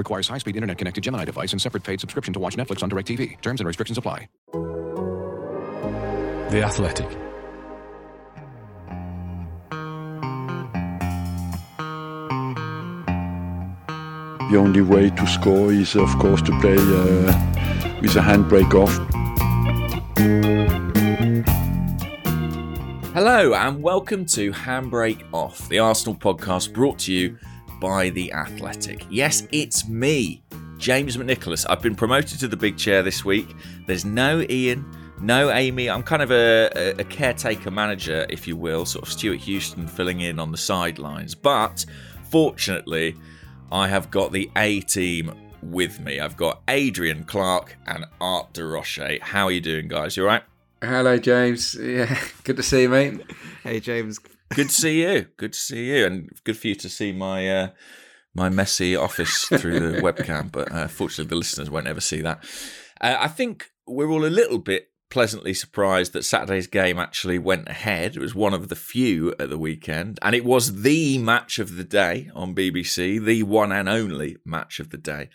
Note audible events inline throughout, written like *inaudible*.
Requires high-speed internet-connected Gemini device and separate paid subscription to watch Netflix on DirecTV. Terms and restrictions apply. The Athletic. The only way to score is, of course, to play uh, with a handbrake off. Hello, and welcome to Handbrake Off, the Arsenal podcast brought to you by The Athletic. Yes, it's me, James McNicholas. I've been promoted to the big chair this week. There's no Ian, no Amy. I'm kind of a, a, a caretaker manager, if you will, sort of Stewart Houston filling in on the sidelines. But fortunately, I have got the A team with me. I've got Adrian Clarke and Art de Roche. How are you doing, guys? You all right? Hello, James. *laughs* Yeah, good to see you, mate. Hey, James. Good to see you. Good to see you, and good for you to see my uh, my messy office through the *laughs* webcam. But uh, fortunately, the listeners won't ever see that. Uh, I think we're all a little bit pleasantly surprised that Saturday's game actually went ahead. It was one of the few at the weekend, and it was the match of the day on BBC, the one and only match of the day.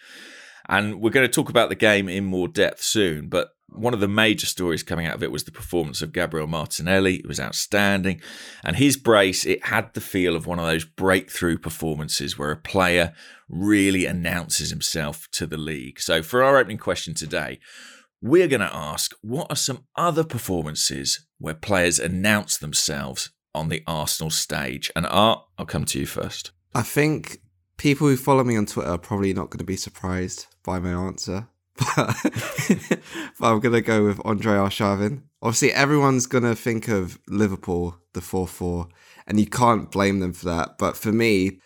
And we're going to talk about the game in more depth soon, but one of the major stories coming out of it was the performance of Gabriel Martinelli. It was outstanding. And his brace, it had the feel of one of those breakthrough performances where a player really announces himself to the league. So, for our opening question today, we're going to ask what are some other performances where players announce themselves on the Arsenal stage? And Art, I'll come to you first. I think people who follow me on Twitter are probably not going to be surprised by my answer. But, but *laughs* I'm going to go with Andre Arshavin. Obviously, everyone's going to think of Liverpool, the 4 4, and you can't blame them for that. But for me,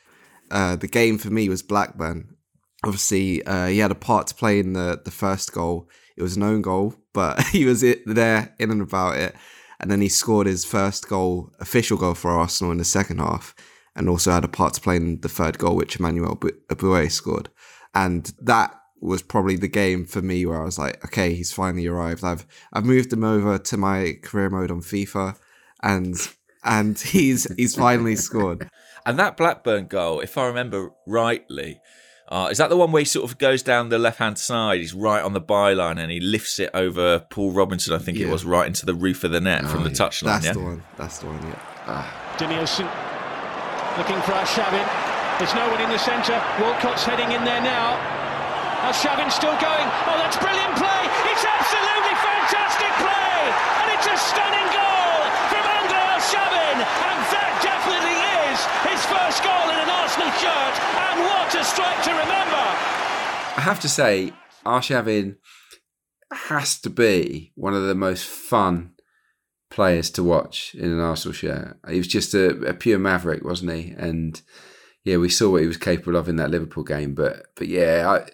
uh, the game for me was Blackburn. Obviously, uh, he had a part to play in the, the first goal. It was an own goal, but *laughs* he was it, there in and about it. And then he scored his first goal, official goal for Arsenal in the second half, and also had a part to play in the third goal, which Emmanuel Eboué scored. And that was probably the game for me where I was like, okay, he's finally arrived. I've I've moved him over to my career mode on FIFA, and and *laughs* he's he's finally scored. And that Blackburn goal, if I remember rightly, uh, is that the one where he sort of goes down the left hand side? He's right on the byline and he lifts it over Paul Robinson, I think yeah. it was, right into the roof of the net oh, from the yeah. touchline. That's yeah? the one. That's the one. Yeah. Ah. Denilson looking for Arshavin. There's no one in the centre. Walcott's heading in there now. Arshavin still going. Oh, that's brilliant play. It's absolutely fantastic play, and it's a stunning goal from Andre Arshavin, and that definitely is his first goal in an Arsenal shirt. And what a strike to remember! I have to say, Arshavin has to be one of the most fun players to watch in an Arsenal shirt. He was just a, a, pure maverick, wasn't he? And yeah, we saw what he was capable of in that Liverpool game. But but yeah, I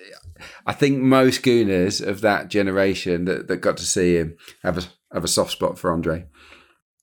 I think most Gooners of that generation that, that got to see him have a have a soft spot for Andre.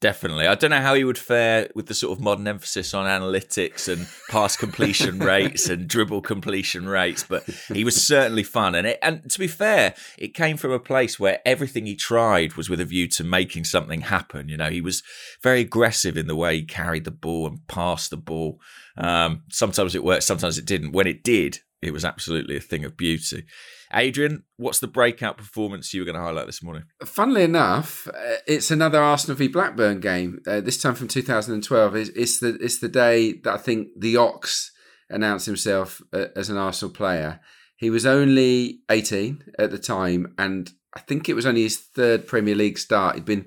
Definitely. I don't know how he would fare with the sort of modern emphasis on analytics and pass completion *laughs* rates and dribble completion rates, but he was certainly fun. And it, and to be fair, it came from a place where everything he tried was with a view to making something happen. You know, he was very aggressive in the way he carried the ball and passed the ball. Um, sometimes it worked, sometimes it didn't. When it did, it was absolutely a thing of beauty. Adrian, what's the breakout performance you were going to highlight this morning? Funnily enough, uh, it's another Arsenal v Blackburn game. Uh, this time from 2012. It's, it's, the it's the day that I think the Ox announced himself uh, as an Arsenal player. He was only 18 at the time, and I think it was only his third Premier League start. He'd been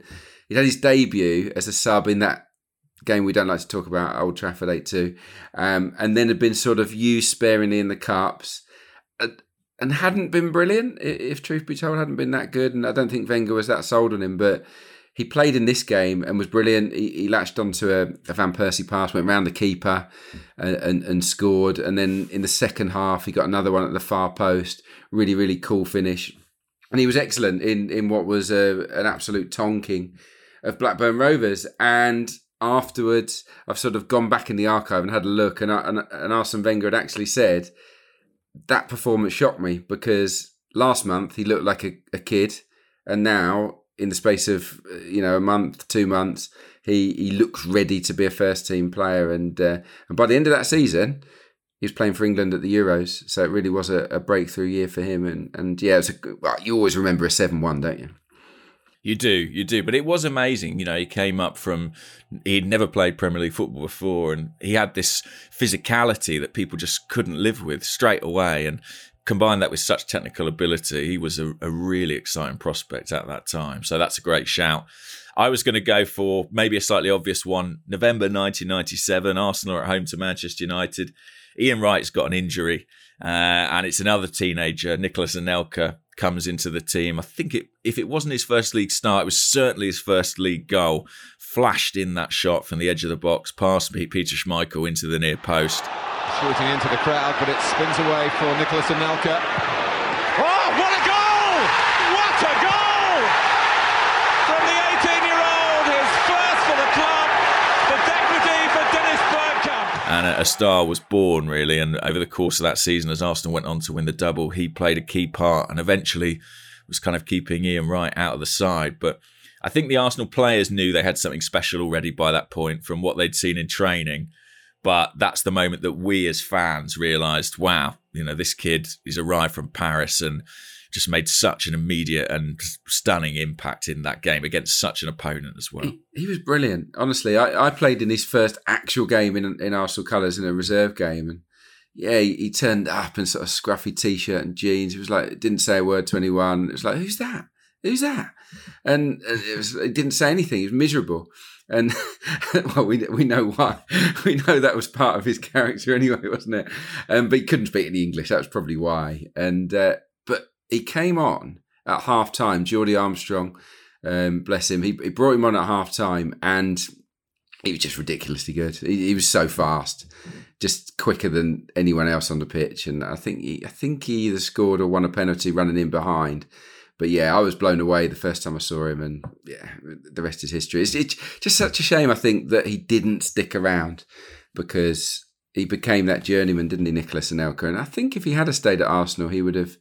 he'd had his debut as a sub in that game we don't like to talk about, Old Trafford 8 2. Um, and then had been sort of used sparingly in the Cups uh, and hadn't been brilliant, if truth be told, hadn't been that good. And I don't think Wenger was that sold on him, but he played in this game and was brilliant. He, he latched onto a, a, Van Persie pass, went round the keeper and, and, and, scored. And then in the second half, he got another one at the far post. Really, really cool finish. and he was excellent in in what was a, an absolute tonking of Blackburn Rovers. And afterwards, I've sort of gone back in the archive and had a look, and and, and Arsene Wenger had actually said that performance shocked me because last month he looked like a, a kid, and now in the space of you know a month, two months, he he looks ready to be a first team player, and uh, and by the end of that season, he was playing for England at the Euros, so it really was a, a breakthrough year for him. And and yeah, it's a, well, you always remember a seven one, don't you? You do, you do. But it was amazing. You know, he came up from, he'd never played Premier League football before, and he had this physicality that people just couldn't live with straight away. And combine that with such technical ability, he was a, a really exciting prospect at that time. So that's a great shout. I was going to go for maybe a slightly obvious one. November 1997, Arsenal at home to Manchester United. Ian Wright's got an injury, uh, and it's another teenager, Nicolas Anelka, comes into the team. I think it, if it wasn't his first league start, it was certainly his first league goal. Flashed in that shot from the edge of the box, past Peter Schmeichel into the near post. Shooting into the crowd, but it spins away for Nicolas Anelka. And a star was born, really. And over the course of that season, as Arsenal went on to win the double, he played a key part and eventually was kind of keeping Ian Wright out of the side. But I think the Arsenal players knew they had something special already by that point from what they'd seen in training. But that's the moment that we as fans realised, wow, you know, this kid, he's arrived from Paris and just made such an immediate and stunning impact in that game against such an opponent as well. He, he was brilliant. Honestly, I, I, played in his first actual game in, in Arsenal colours in a reserve game. And yeah, he, he, turned up in sort of scruffy t shirt and jeans. He was like, didn't say a word to anyone. It was like, who's that? Who's that? And it, was, didn't say anything. He was miserable and *laughs* well, we we know why. *laughs* We know that was part of his character anyway, *laughs* wasn't it? Um, but he couldn't speak any English. That was probably why. And uh, he came on at half time. Geordie Armstrong, um, bless him, he, he brought him on at half time, and he was just ridiculously good. He, he, was so fast, just quicker than anyone else on the pitch. And I think he, I think he either scored or won a penalty running in behind but yeah, I was blown away the first time I saw him, and yeah, the rest is history. It's, it's just such a shame, I think, that he didn't stick around because he became that journeyman, didn't he, Nicolas Anelka? And I think if he had stayed at Arsenal, he would have.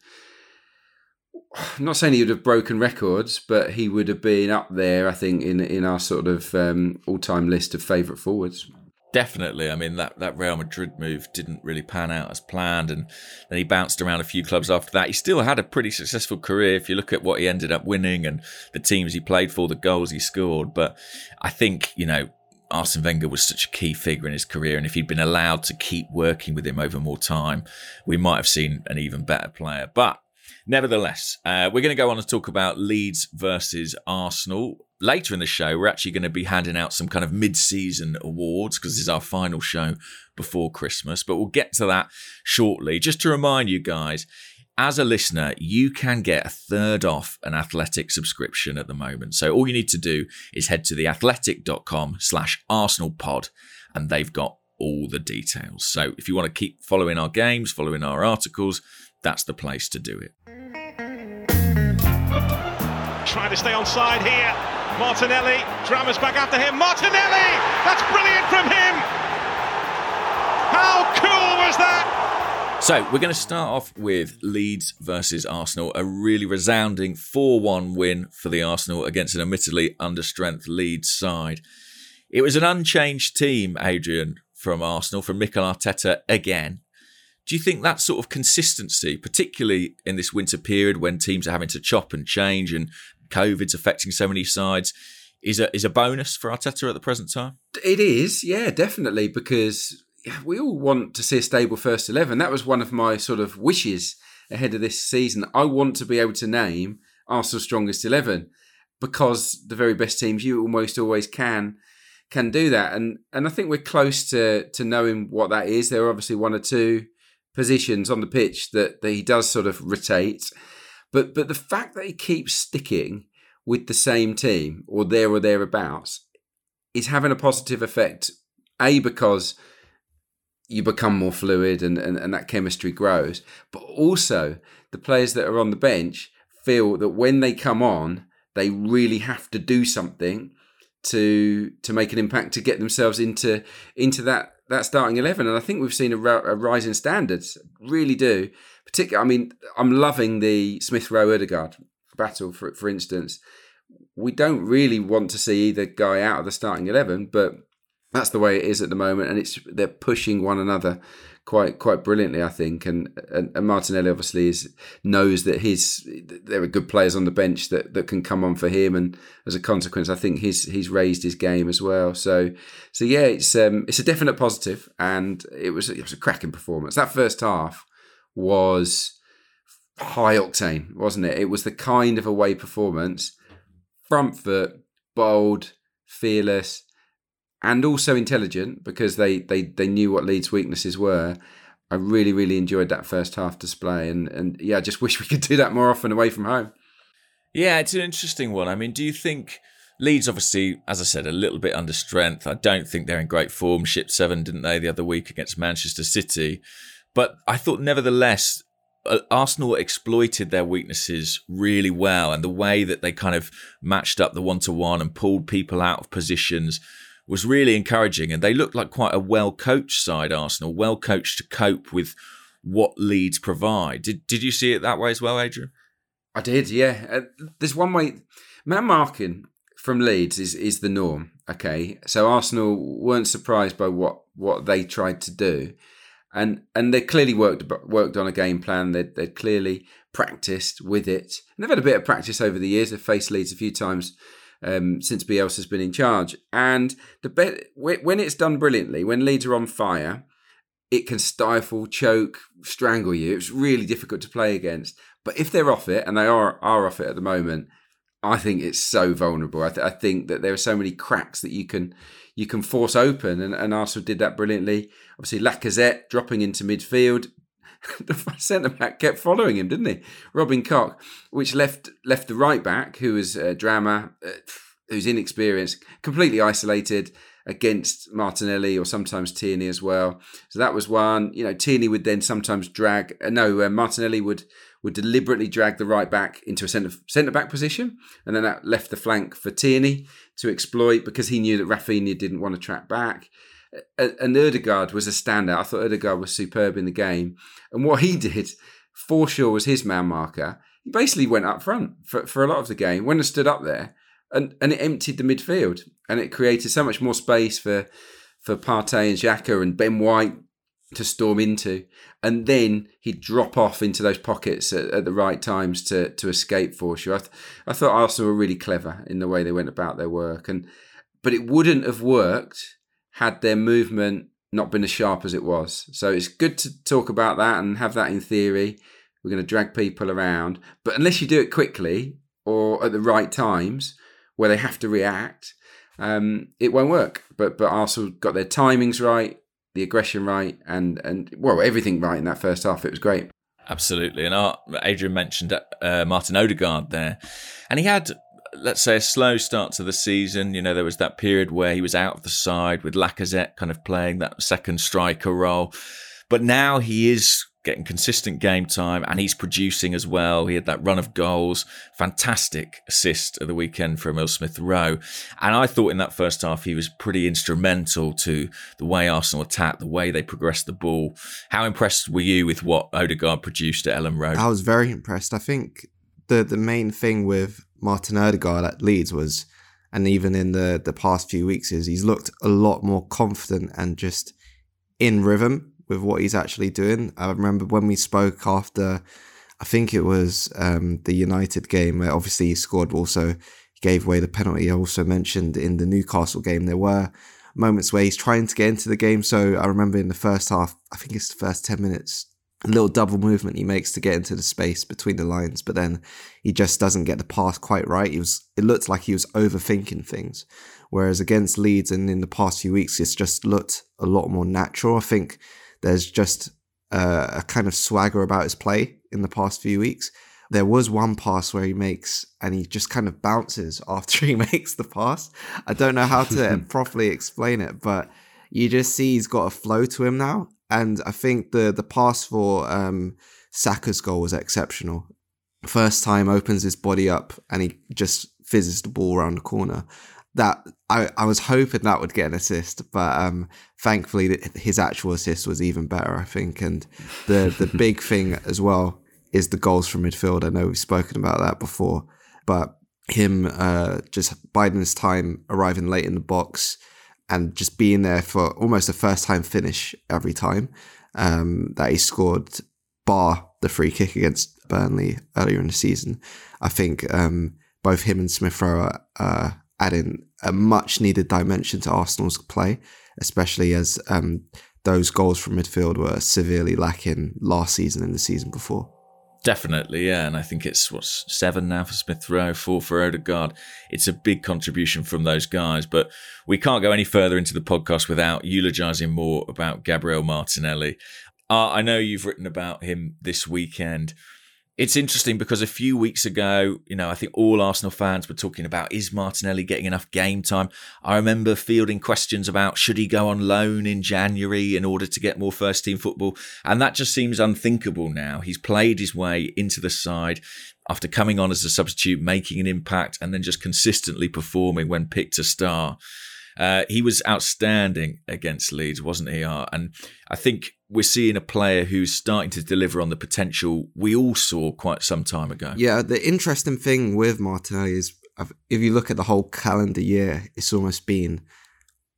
I'm *sighs* not saying he would have broken records, but he would have been up there. I think in in our sort of um, all time list of favourite forwards. Definitely. I mean, that, that Real Madrid move didn't really pan out as planned. And then he bounced around a few clubs after that. He still had a pretty successful career if you look at what he ended up winning and the teams he played for, the goals he scored. But I think, you know, Arsene Wenger was such a key figure in his career. And if he'd been allowed to keep working with him over more time, we might have seen an even better player. But Nevertheless, uh, we're going to go on and talk about Leeds versus Arsenal. Later in the show, we're actually going to be handing out some kind of mid season awards because this is our final show before Christmas. But we'll get to that shortly. Just to remind you guys, as a listener, you can get a third off an athletic subscription at the moment. So all you need to do is head to theathletic.com slash Arsenal pod and they've got all the details. So if you want to keep following our games, following our articles, that's the place to do it. Trying to stay on side here. Martinelli. Drameh's back after him. Martinelli! That's brilliant from him! How cool was that? So, we're going to start off with Leeds versus Arsenal, a really resounding 4 1 win for the Arsenal against an admittedly understrength Leeds side. It was an unchanged team, Adrian, from Arsenal, from Mikel Arteta again. Do you think that sort of consistency, particularly in this winter period when teams are having to chop and change and COVID's affecting so many sides, is a is a bonus for Arteta at the present time? It is, yeah, definitely, because we all want to see a stable first eleven. That was one of my sort of wishes ahead of this season. I want to be able to name Arsenal's strongest eleven because the very best teams you almost always can can do that. And and I think we're close to to knowing what that is. There are obviously one or two positions on the pitch that, that he does sort of rotate. But but the fact that he keeps sticking with the same team or there or thereabouts is having a positive effect. A because you become more fluid and, and, and that chemistry grows. But also the players that are on the bench feel that when they come on, they really have to do something to to make an impact to get themselves into into that that starting eleven. And I think we've seen a, a rise in standards. Really do. Particularly, I mean, I'm loving the Smith Rowe Odegaard battle for for instance. We don't really want to see either guy out of the starting eleven, but that's the way it is at the moment, and it's they're pushing one another quite quite brilliantly, I think. And, and, and Martinelli obviously is knows that his there are good players on the bench that, that can come on for him, and as a consequence, I think he's he's raised his game as well. So so yeah, it's um it's a definite positive, and it was it was a cracking performance. That first half was high octane, wasn't it? It was the kind of away performance, front foot, bold, fearless and also intelligent because they, they, they knew what Leeds' weaknesses were. I really, really enjoyed that first half display. And, and yeah, I just *laughs* wish we could do that more often away from home. Yeah, it's an interesting one. I mean, do you think Leeds, obviously, as I said, a little bit under strength. I don't think they're in great form. Shipped seven, didn't they, the other week against Manchester City? But I thought, nevertheless, uh, Arsenal exploited their weaknesses really well. And the way that they kind of matched up the one to one and pulled people out of positions was really encouraging. And they looked like quite a well coached side, Arsenal, well coached to cope with what Leeds provide. Did, did you see it that way as well, Adrian? I did, yeah. Uh, there's one way. Man marking from Leeds is, is the norm. Okay, so Arsenal weren't surprised by what, what they tried to do, and and they clearly worked worked on a game plan. They they clearly practiced with it. And they've had a bit of practice over the years. They've faced Leeds a few times um, since Bielsa's been in charge. And the when it's done brilliantly, when Leeds are on fire, it can stifle, choke, strangle you. It's really difficult to play against. But if they're off it, and they are are off it at the moment, I think it's so vulnerable. I, th- I think that there are so many cracks that you can you can force open, and, and Arsenal did that brilliantly. Obviously, Lacazette dropping into midfield, *laughs* the centre back kept following him, didn't he? Robin Koch, which left left the right back, who was a Drameh, uh, who's inexperienced, completely isolated against Martinelli or sometimes Tierney as well. So that was one. You know, Tierney would then sometimes drag. Uh, no, uh, Martinelli would would deliberately drag the right back into a centre centre back position, and then that left the flank for Tierney to exploit because he knew that Raphinha didn't want to track back and Odegaard was a standout. I thought Odegaard was superb in the game. And what he did, Forshaw was his man marker. He basically went up front for, for a lot of the game, went and stood up there, and, and it emptied the midfield. And it created so much more space for, for Partey and Xhaka and Ben White to storm into. And then he'd drop off into those pockets at, at the right times to, to escape Forshaw. I, th- I thought Arsenal were really clever in the way they went about their work. and But it wouldn't have worked had their movement not been as sharp as it was. So it's good to talk about that and have that in theory. We're going to drag people around, but unless you do it quickly or at the right times where they have to react, um, it won't work. But but Arsenal got their timings right, the aggression right, and and well everything right in that first half. It was great. Absolutely, and Adrian mentioned uh, Martin Odegaard there, and he had let's say, a slow start to the season. You know, there was that period where he was out of the side with Lacazette kind of playing that second striker role. But now he is getting consistent game time and he's producing as well. He had that run of goals, fantastic assist at the weekend from Emile Smith Rowe. And I thought in that first half he was pretty instrumental to the way Arsenal attacked, the way they progressed the ball. How impressed were you with what Odegaard produced at Elland Road? I was very impressed. I think the the main thing with Martin Odegaard at Leeds was, and even in the the past few weeks, is he's looked a lot more confident and just in rhythm with what he's actually doing. I remember when we spoke after, I think it was um, the United game, where obviously he scored, also gave away the penalty. I also mentioned in the Newcastle game there were moments where he's trying to get into the game. So I remember in the first half, I think it's the first ten minutes, little double movement he makes to get into the space between the lines, but then he just doesn't get the pass quite right. He was it looked like he was overthinking things. Whereas against Leeds and in the past few weeks, it's just looked a lot more natural. I think there's just a, a kind of swagger about his play in the past few weeks. There was one pass where he makes and he just kind of bounces *laughs* after he makes the pass. I don't know how to *laughs* properly explain it, but you just see he's got a flow to him now and I think the the pass for um, Saka's goal was exceptional. first time opens his body up and he just fizzes the ball around the corner. That I, I was hoping that would get an assist, but um, thankfully his actual assist was even better, I think. And the the *laughs* big thing as well is the goals from midfield. I know we've spoken about that before, but him uh, just biding his time, arriving late in the box, and just being there for almost a first time finish every time um, that he scored, bar the free kick against Burnley earlier in the season. I think um, both him and Smith Rowe are uh, adding a much needed dimension to Arsenal's play, especially as um, those goals from midfield were severely lacking last season and the season before. Definitely, yeah, and I think it's what's seven now for Smith Rowe, four for Odegaard. It's a big contribution from those guys, but we can't go any further into the podcast without eulogising more about Gabriel Martinelli. Uh, I know you've written about him this weekend it's interesting because a few weeks ago, you know, I think all Arsenal fans were talking about is Martinelli getting enough game time? I remember fielding questions about should he go on loan in January in order to get more first team football? And that just seems unthinkable now. He's played his way into the side after coming on as a substitute, making an impact, and then just consistently performing when picked to star. Uh, he was outstanding against Leeds, wasn't he? And I think we're seeing a player who's starting to deliver on the potential we all saw quite some time ago. Yeah, the interesting thing with Martinelli is if you look at the whole calendar year, it's almost been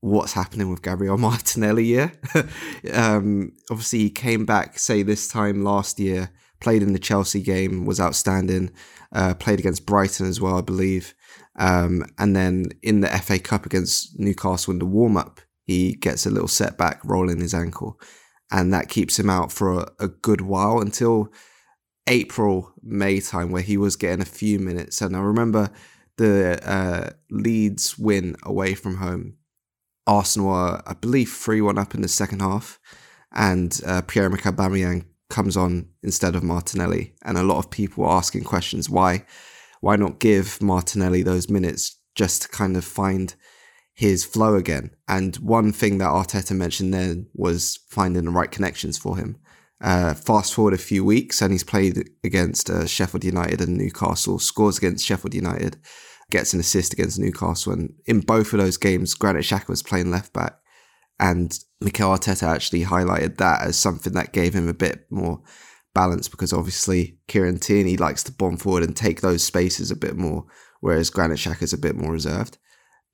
what's happening with Gabriel *laughs* Martinelli year. *laughs* um, obviously, he came back, say, this time last year, played in the Chelsea game, was outstanding, uh, played against Brighton as well, I believe. Um, and then in the FA Cup against Newcastle in the warm up, he gets a little setback rolling his ankle. And that keeps him out for a, a good while until April, May time, where he was getting a few minutes. And I remember the uh, Leeds win away from home. Arsenal are, I believe, 3 1 up in the second half. And uh, Pierre Emerick comes on instead of Martinelli. And a lot of people were asking questions why why not give Martinelli those minutes just to kind of find his flow again? And one thing that Arteta mentioned then was finding the right connections for him. Uh, fast forward a few weeks, and he's played against uh, Sheffield United and Newcastle, scores against Sheffield United, gets an assist against Newcastle. And in both of those games, Granit Xhaka was playing left back. And Mikel Arteta actually highlighted that as something that gave him a bit more balance because obviously Kieran Tierney likes to bomb forward and take those spaces a bit more, whereas Granit is a bit more reserved.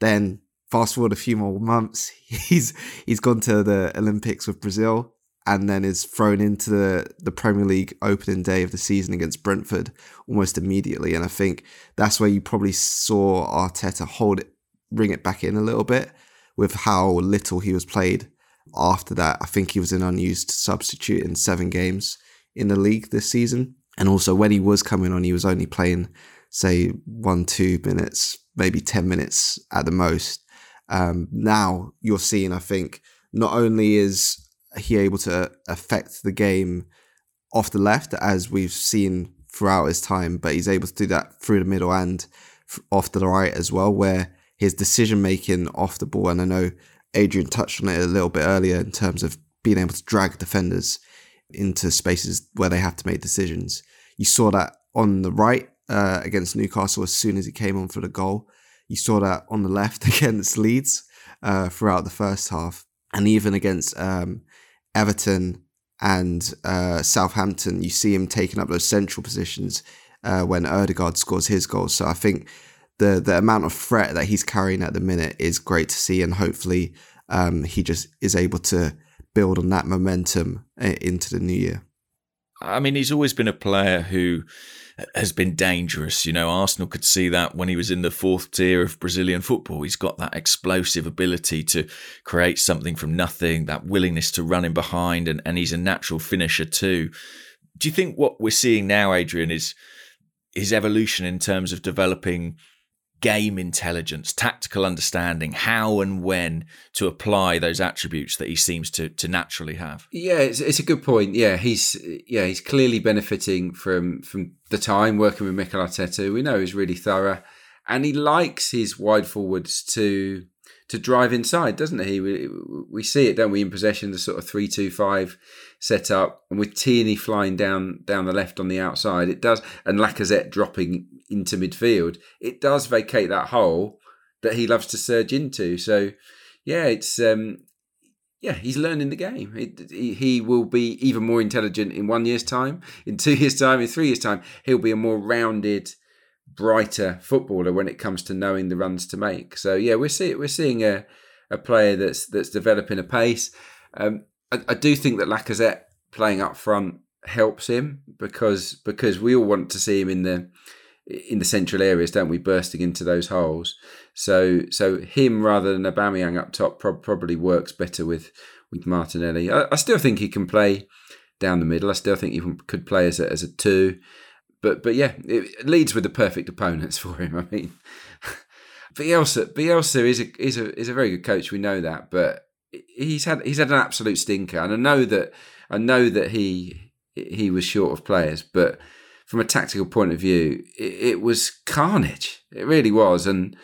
Then fast forward a few more months, *laughs* he's he's gone to the Olympics with Brazil and then is thrown into the, the Premier League opening day of the season against Brentford almost immediately. And I think that's where you probably saw Arteta hold it, bring it back in a little bit with how little he was played after that. I think he was an unused substitute in seven games in the league this season. And also, when he was coming on, he was only playing, say, one, two minutes, maybe 10 minutes at the most. Um, now you're seeing, I think, not only is he able to affect the game off the left, as we've seen throughout his time, but he's able to do that through the middle and off the right as well, where his decision making off the ball, and I know Adrian touched on it a little bit earlier in terms of being able to drag defenders into spaces where they have to make decisions. You saw that on the right uh, against Newcastle as soon as he came on for the goal. You saw that on the left *laughs* against Leeds uh, throughout the first half, and even against um, Everton and uh, Southampton, you see him taking up those central positions uh, when Odegaard scores his goals. So I think the the amount of threat that he's carrying at the minute is great to see, and hopefully um, he just is able to build on that momentum uh, into the new year. I mean, he's always been a player who has been dangerous. You know, Arsenal could see that when he was in the fourth tier of Brazilian football. He's got that explosive ability to create something from nothing, that willingness to run in behind, and, and he's a natural finisher too. Do you think what we're seeing now, Adrian, is his evolution in terms of developing game intelligence, tactical understanding, how and when to apply those attributes that he seems to to naturally have. Yeah, it's, it's a good point. Yeah, he's yeah he's clearly benefiting from from the time working with Mikel Arteta. We know he's really thorough, and he likes his wide forwards to to drive inside, doesn't he? We, we see it, don't we, in possession, the sort of three-two-five set up, and with Tierney flying down down the left on the outside, it does, and Lacazette dropping into midfield, it does vacate that hole that he loves to surge into. So, yeah, it's um, yeah, he's learning the game. he, he will be even more intelligent in one year's time, in two *laughs* years' time, in three years' time. He'll be a more rounded brighter footballer when it comes to knowing the runs to make. So yeah, we're seeing we're seeing a, a player that's that's developing a pace. Um, I, I, do think that Lacazette playing up front helps him because because we all want to see him in the in the central areas, don't we, bursting into those holes. So so him rather than Aubameyang up top pro- probably works better with with Martinelli. I, I, still think he can play down the middle. I still think he could play as a, as a two but but yeah, it leads with the perfect opponents *laughs* for him. I mean, *laughs* Bielsa Bielsa is a is a is a very good coach. We know that, but he's had he's had an absolute stinker, and I know that I know that he he was short of players, but from a tactical point of view, it, it was carnage. It really was, and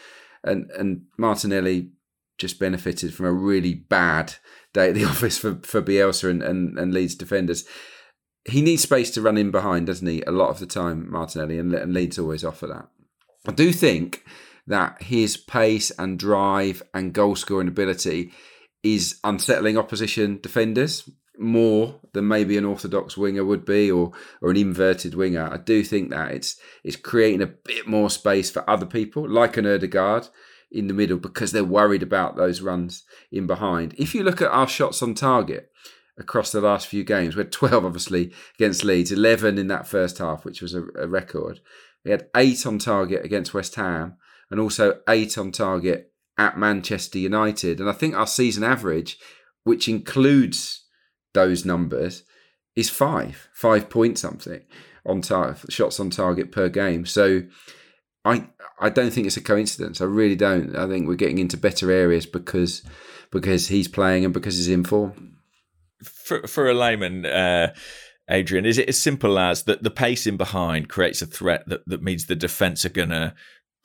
and and Martinelli just benefited from a really bad day at the *laughs* office for for Bielsa and and, and Leeds defenders he needs space to run in behind, doesn't he? A lot of the time, Martinelli, and, and Leeds always offer that. I do think that his pace and drive and goal scoring ability is unsettling opposition defenders more than maybe an orthodox winger would be or or an inverted winger. I do think that it's it's creating a bit more space for other people, like an Odegaard in the middle, because they're worried about those runs in behind. If you look at our shots on target, across the last few games. We had 12, obviously, against Leeds, 11 in that first half, which was a, a record. We had eight on target against West Ham and also eight on target at Manchester United. And I think our season average, which includes those numbers, is five, five point something on tar- shots on target per game. So I I don't think it's a coincidence. I really don't. I think we're getting into better areas because because he's playing and because he's in form for for a layman, uh, Adrian, is it as simple as that the pacing behind creates a threat that, that means the defence are to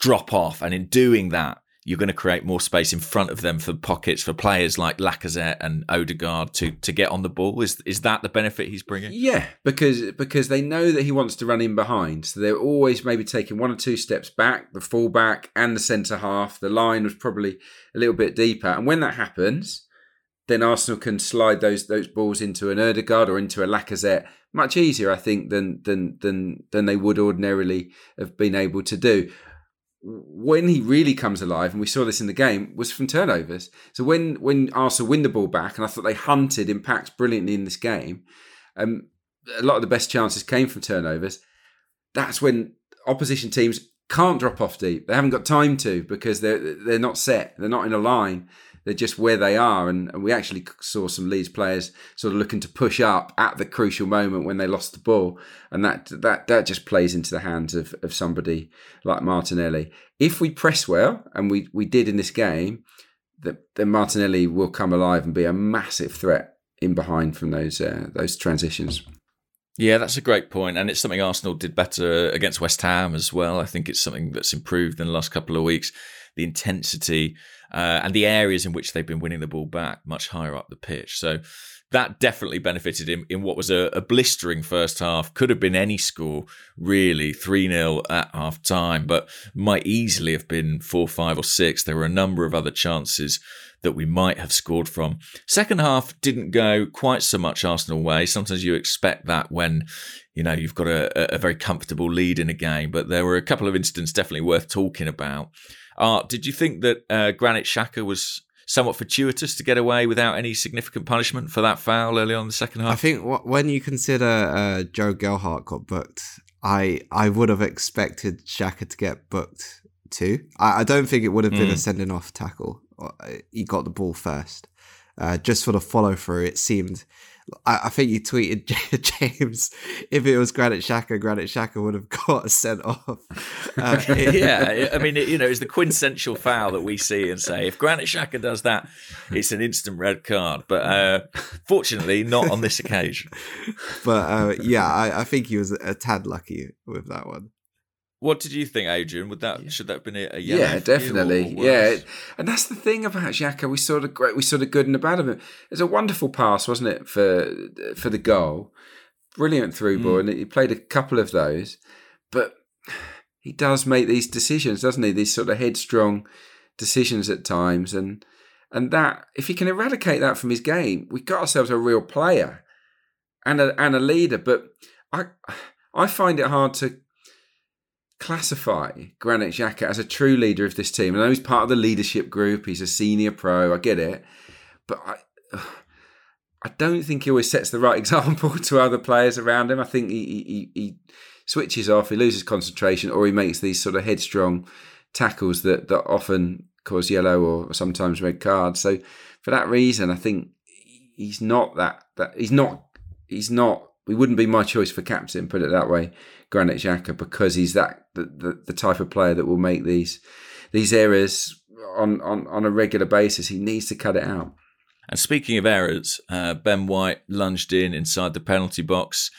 drop off, and in doing that, you're going to create more space in front of them for pockets for players like Lacazette and Odegaard to to get on the ball. Is is that the benefit he's bringing? Yeah, because because they know that he wants to run in behind, so they're always maybe taking one or two steps back. The fullback and the centre half, the line was probably a little bit deeper, and when that happens then Arsenal can slide those those balls into an Odegaard or into a Lacazette much easier, I think, than than than than they would ordinarily have been able to do. When he really comes alive, and we saw this in the game, was from turnovers. So when when Arsenal win the ball back, and I thought they hunted impacts brilliantly in this game, um, a lot of the best chances came from turnovers. That's when opposition teams can't drop off deep. They haven't got time to because they're they're not set. They're not in a line they're just where they are. And, and we actually saw some Leeds players sort of looking to push up at the crucial moment when they lost the ball, and that that that just plays into the hands of of somebody like Martinelli. If we press well, and we we did in this game, that then Martinelli will come alive and be a massive threat in behind from those uh, those transitions. Yeah, that's a great point, and it's something Arsenal did better against West Ham as well. I think it's something that's improved in the last couple of weeks. The intensity uh, and the areas in which they've been winning the ball back much higher up the pitch. So that definitely benefited him in what was a, a blistering first half. Could have been any score, really, 3 0 at half time, but might easily have been 4 5 or 6. There were a number of other chances that we might have scored from. Second half didn't go quite so much Arsenal way. Sometimes you expect that when you know you've got a, a very comfortable lead in a game, but there were a couple of incidents definitely worth talking about. Art, did you think that uh, Granit Xhaka was somewhat fortuitous to get away without any significant punishment for that foul early on in the second half? I think when you consider uh, Joe Gelhardt got booked, I I would have expected Xhaka to get booked too. I, I don't think it would have been mm. a sending off tackle. Uh, he got the ball first. Uh, just for the follow through, it seemed I, I, think you tweeted *laughs* James if it was Granit Xhaka, Granit Xhaka would have got sent off. *laughs* Uh, yeah, I mean, you know, it's the quintessential foul that we see and say if Granit Xhaka does that, it's an instant red card. But uh, fortunately, not on this occasion. *laughs* But uh, yeah, I, I think he was a tad lucky with that one. What did you think, Adrian? Would that should that have been a, yellow? Yeah, definitely. Yeah, and that's the thing about Xhaka. We saw the great, we saw the good and the bad of him. It's a wonderful pass, wasn't it, for for the goal? Brilliant through ball, mm. and he played a couple of those. But he does make these decisions, doesn't he? These sort of headstrong decisions at times, and and that if he can eradicate that from his game, we've got ourselves a real player and a and a leader. But I I find it hard to classify Granit Xhaka as a true leader of this team. I know he's part of the leadership group. He's a senior pro. I get it, but I. *sighs* I don't think he always sets the right *laughs* example to other players around him. I think he, he, he switches off, he loses concentration, or he makes these sort of headstrong tackles that, that often cause yellow or sometimes red cards. So for that reason, I think he's not that that he's not he's not. He wouldn't be my choice for captain, put it that way, Granit Xhaka, because he's that the, the, the type of player that will make these these errors on, on on a regular basis. He needs to cut it out. And speaking of errors, uh, Ben White lunged in inside the penalty box,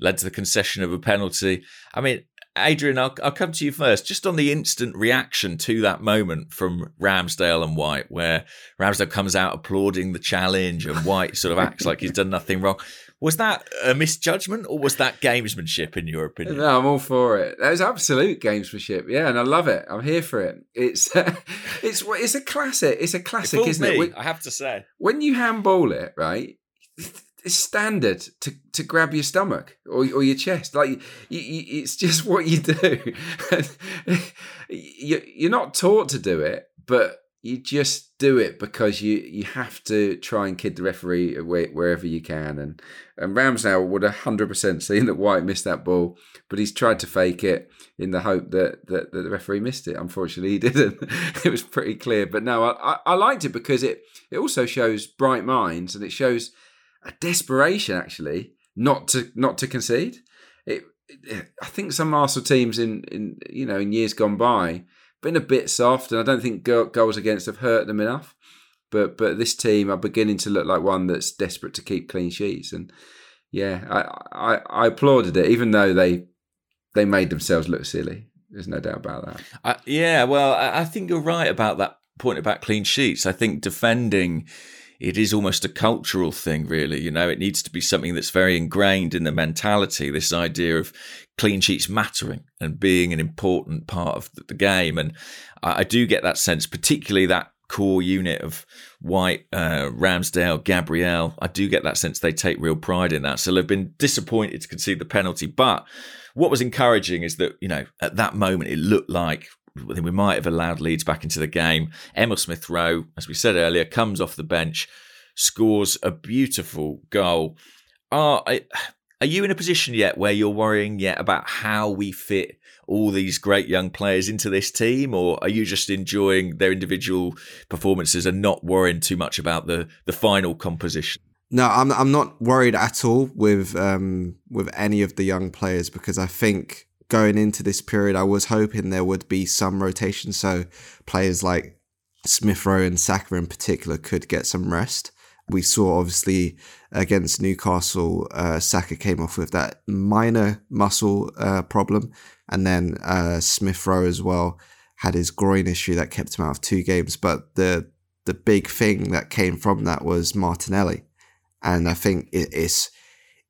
led to the concession of a penalty. I mean, Adrian, I'll, I'll come to you first. Just on the instant reaction to that moment from Ramsdale and White, where Ramsdale comes out applauding the challenge and White sort of acts like he's done nothing wrong. Was that a misjudgment or was that gamesmanship in your opinion? No, I'm all for it. That was absolute gamesmanship. Yeah, and I love it. I'm here for it. It's *laughs* it's it's a classic. It's a classic, it isn't it? When, I have to say. When you handball it, right? It's standard to, to grab your stomach or, or your chest. Like you, you, it's just what you do. *laughs* you, you're not taught to do it, but you just do it because you you have to try and kid the referee wherever you can. And and Ramsdale would hundred percent *laughs* seen that White missed that ball, but he's tried to fake it in the hope that that, that the referee missed it. Unfortunately, he *laughs* didn't. it was pretty clear. But no, I, I liked it because it it also shows bright minds and it shows a desperation actually not to not to concede. It I think some Arsenal teams in in you know in years gone by been a bit soft, and I don't think goals against have hurt them enough. But but this team are beginning to look like one that's desperate to keep clean sheets, and yeah, I I, I applauded it, even though they they made themselves look silly. There's no doubt about that. Uh, yeah, well, I, I think you're right about that point about clean sheets. I think defending it is almost a cultural thing, really. You know, it needs to be something that's very ingrained in the mentality. This idea of clean sheets mattering and being an important part of the game, and I, I do get that sense, particularly that core unit of White, uh, Ramsdale, Gabriel. I do get that sense they take real pride in that. So they've been disappointed to concede the penalty, but what was encouraging is that you know at that moment it looked like we might have allowed Leeds back into the game. Emile Smith Rowe, as we said earlier, comes off the bench, scores a beautiful goal. Are are you in a position yet where you're worrying yet about how we fit all these great young players into this team, or are you just enjoying their individual performances and not worrying too much about the the final composition? No, I'm I'm not worried at all with um with any of the young players because I think going into this period, I was hoping there would be some rotation, so players like Smith Rowe and Saka in particular could get some rest. We saw obviously against Newcastle, uh, Saka came off with that minor muscle uh, problem, and then uh, Smith Rowe as well had his groin issue that kept him out of two games. But the the big thing that came from that was Martinelli, and I think it, it's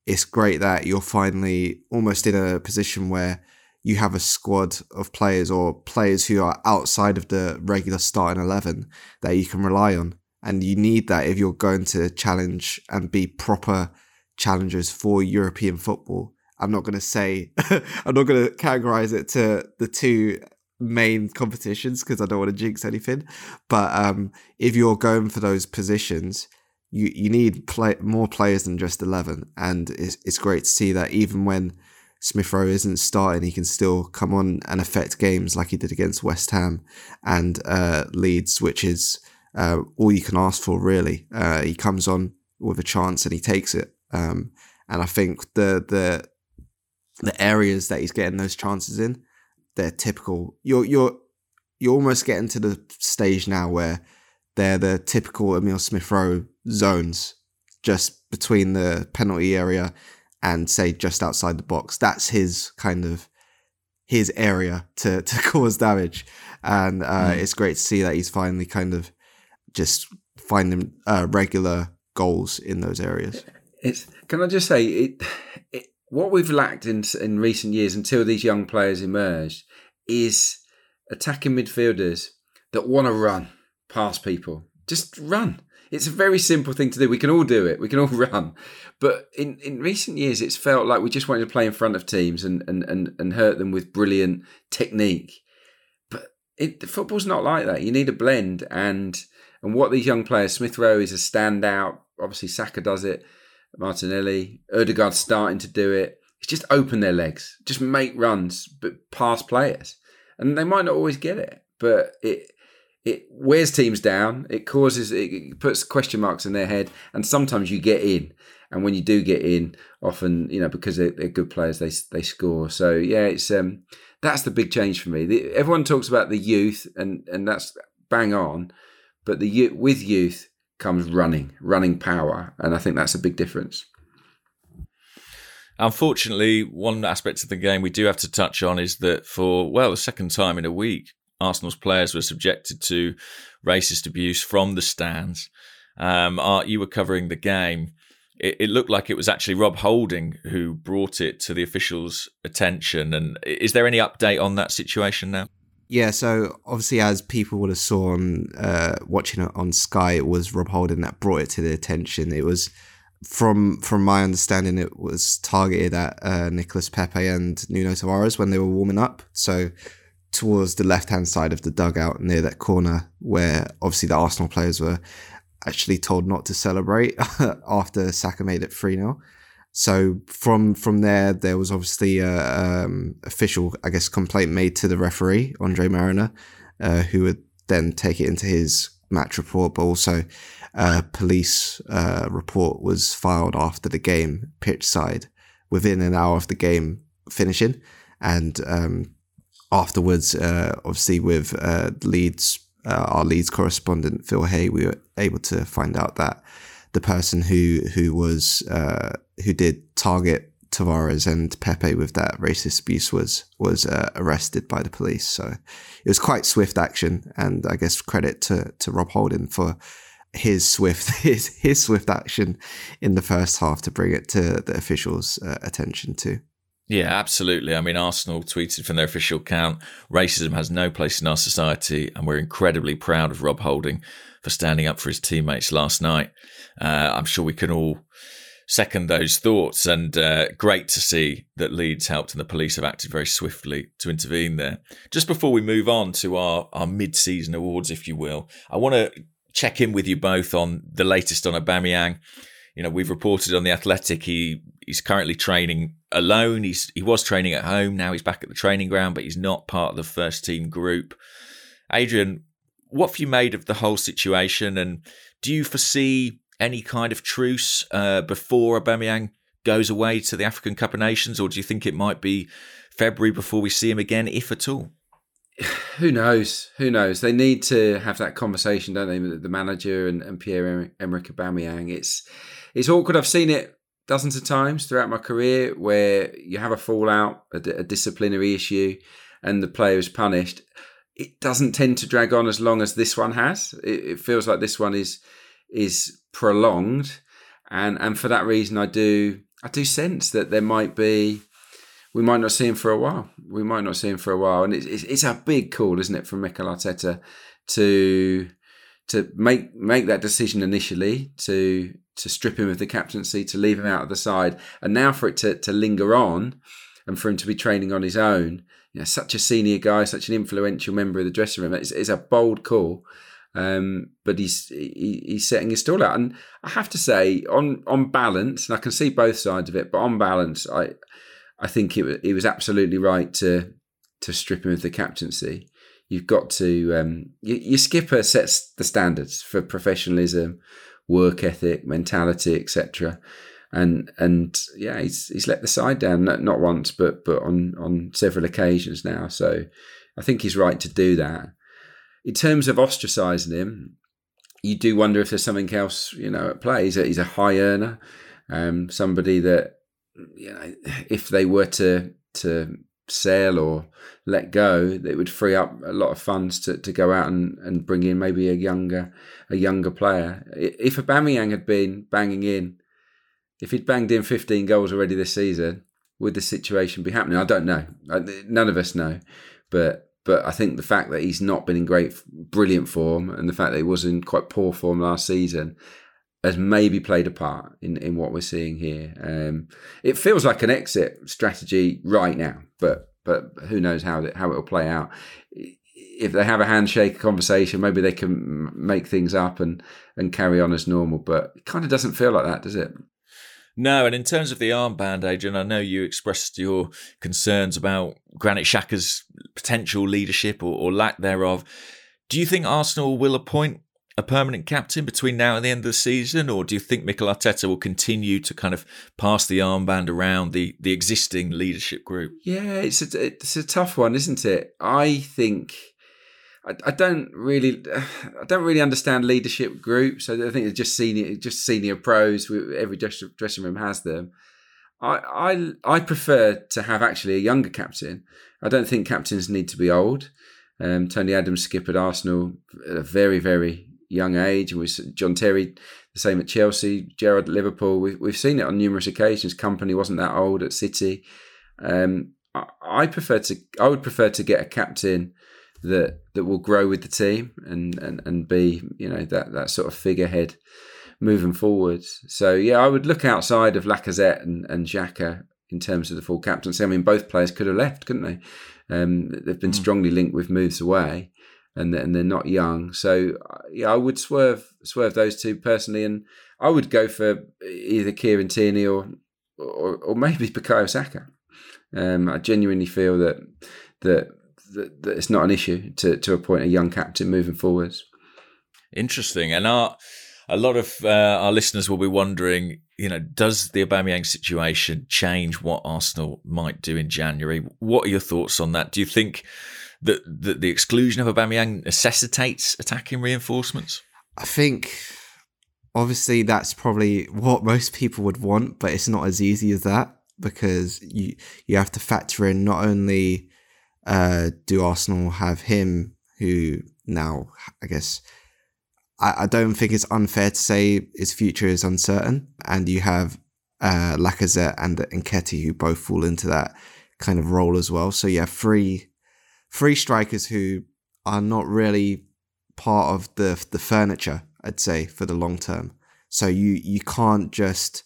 it's great that you're finally almost in a position where you have a squad of players or players who are outside of the regular starting 11 that you can rely on. And you need that if you're going to challenge and be proper challengers for European football. I'm not going to say, *laughs* I'm not going to categorize it to the two main competitions because I don't want to jinx anything. But um, if you're going for those positions, you you need play more players than just eleven, and it's it's great to see that even when Smith Rowe isn't starting, he can still come on and affect games like he did against West Ham and uh, Leeds, which is uh, all you can ask for really. Uh, he comes on with a chance and he takes it, um, and I think the the the areas that he's getting those chances in, they're typical. You're you're you're almost getting to the stage now where they're the typical Emile Smith Rowe zones just between the penalty area and say just outside the box. That's his kind of his area to *laughs* to cause damage, and uh, mm. it's great to see that he's finally kind of just finding uh, regular goals in those areas. It's can I just say it, it what we've lacked in in recent years until these young players emerged is attacking midfielders that want to run past people. Just run. It's a very simple thing to do. We can all do it. We can all *laughs* run. But in, in recent years, it's felt like we just wanted to play in front of teams and, and, and, and hurt them with brilliant technique. But it, football's not like that. You need a blend. And and what these young players, Smith Rowe is a standout. Obviously, Saka does it. Martinelli, Odegaard's starting to do it. It's just open their legs, just make runs, but pass players, and they might not always get it, but it it wears teams down. It causes it puts question marks in their head, and sometimes you get in. And when you do get in, often you know because they're, they're good players, they they score. So yeah, it's um that's the big change for me. The, everyone talks about the youth, and and that's bang on, but the with youth comes running, running power, and I think that's a big difference. Unfortunately, one aspect of the game we do have to touch on is that for well the second time in a week, Arsenal's players were subjected to racist abuse from the stands. Um, Art, you were covering the game. It, it, looked like it was actually Rob Holding who brought it to the officials' attention. And is there any update on that situation now? Yeah, so obviously, as people would have saw on uh, watching it on Sky, it was Rob Holding that brought it to the attention. It was from from my understanding, it was targeted at uh, Nicolas Pepe and Nuno Tavares when they were warming up. So towards the left hand side of the dugout near that corner where obviously the Arsenal players were actually told not to celebrate *laughs* after Saka made it 3 0. So from from there, there was obviously a um, official, I guess, complaint made to the referee, Andre Marriner, uh, who would then take it into his match report, but also a police uh, report was filed after the game, pitch side, within an hour of the game finishing. And um, afterwards, uh, obviously with uh, Leeds, uh, our Leeds correspondent Phil Hay, we were able to find out that the person who who was uh, who did target Tavares and Pepe with that racist abuse was was uh, arrested by the police. So it was quite swift action, and I guess credit to to Rob Holding for his swift *laughs* his his swift action in the first half to bring it to the officials' uh, attention too. Yeah, absolutely. I mean, Arsenal tweeted from their official account racism has no place in our society, and we're incredibly proud of Rob Holding for standing up for his teammates last night. Uh, I'm sure we can all second those thoughts, and uh, great to see that Leeds helped and the police have acted very swiftly to intervene there. Just before we move on to our, our mid season awards, if you will, I want to check in with you both on the latest on Aubameyang you know, we've reported on the Athletic he he's currently training alone. He's he was training at home. Now he's back at the training ground, but he's not part of the first team group. Adrian, what have you made of the whole situation, and do you foresee any kind of truce uh, before Aubameyang goes away to the African Cup of Nations, or do you think it might be February before we see him again, if at all? *sighs* Who knows? Who knows? They need to have that conversation, don't they? The manager and, and Pierre Emerick Aubameyang. It's it's awkward. I've seen it dozens of times throughout my career where you have a fallout, a, a disciplinary issue, and the player is punished. It doesn't tend to drag on as long as this one has. It, it feels like this one is is prolonged, and and for that reason, I do I do sense that there might be we might not see him for a while. We might not see him for a while, and it's it's, it's a big call, isn't it, from Mikel Arteta to to make make that decision initially to to strip him of the captaincy, to leave him out of the side, and now for it to, to linger on and for him to be training on his own. You know, such a senior guy, such an influential member of the dressing room. It's, it's a bold call, um, but he's he, he's setting his stall out. And I have to say, on on balance, and I can see both sides of it, but on balance, I I think it, it was absolutely right to to strip him of the captaincy. You've got to um, your, your skipper sets the standards for professionalism work ethic, mentality, etc. And and yeah, he's he's let the side down not, not once, but but on on several occasions now. So I think he's right to do that. In terms of ostracising him, you do wonder if there's something else you know at play. He's a, he's a high earner, um, somebody that you know if they were to to sell or let go, that would free up a lot of funds to, to go out and, and bring in maybe a younger a younger player. If Aubameyang had been banging in, if he'd banged in 15 goals already this season, would the situation be happening? I don't know. None of us know, but but I think the fact that he's not been in great, brilliant form, and the fact that he was in quite poor form last season, has maybe played a part in, in what we're seeing here. Um, it feels like an exit strategy right now, but but who knows how it, how it will play out. If they have a handshake conversation, maybe they can make things up and and carry on as normal. But it kind of doesn't feel like that, does it? No, and in terms of the armband, Adrian, I know you expressed your concerns about Granit Xhaka's potential leadership or, or lack thereof. Do you think Arsenal will appoint a permanent captain between now and the end of the season, or do you think Mikel Arteta will continue to kind of pass the armband around the the existing leadership group? Yeah, it's a, it's a tough one, isn't it? I think I, I don't really *sighs* I don't really understand leadership groups. I think it's just senior just senior pros. Every dressing room has them. I, I I prefer to have actually a younger captain. I don't think captains need to be old. Um, Tony Adams skippered Arsenal a very very young age, and we John Terry the same at Chelsea, Gerrard at Liverpool. We, we've seen it on numerous occasions. Kompany wasn't that old at City. Um, I, I, prefer to I would prefer to get a captain that that will grow with the team and and, and be you know that that sort of figurehead moving forwards. So yeah, I would look outside of Lacazette and and Xhaka in terms of the full captaincy. I mean, both players could have left, couldn't they? Um, they've been mm. strongly linked with moves away and and they're not young. So yeah, I would swerve swerve those two personally, and I would go for either Kieran Tierney or or, or maybe Bukayo Saka. Um, I genuinely feel that, that that that it's not an issue to to appoint a young captain moving forwards. Interesting, and our a lot of uh, our listeners will be wondering, you know, does the Aubameyang situation change what Arsenal might do in January? What are your thoughts on that? Do you think that, that the exclusion of Aubameyang necessitates attacking reinforcements? I think obviously that's probably what most people would want, but it's not as easy as that because you you have to factor in not only uh, do Arsenal have him who now I guess I, I don't think it's unfair to say his future is uncertain, and you have uh, Lacazette and Nketiah who both fall into that kind of role as well. So you have three three strikers who are not really part of the the furniture, I'd say, for the long term. So you you can't just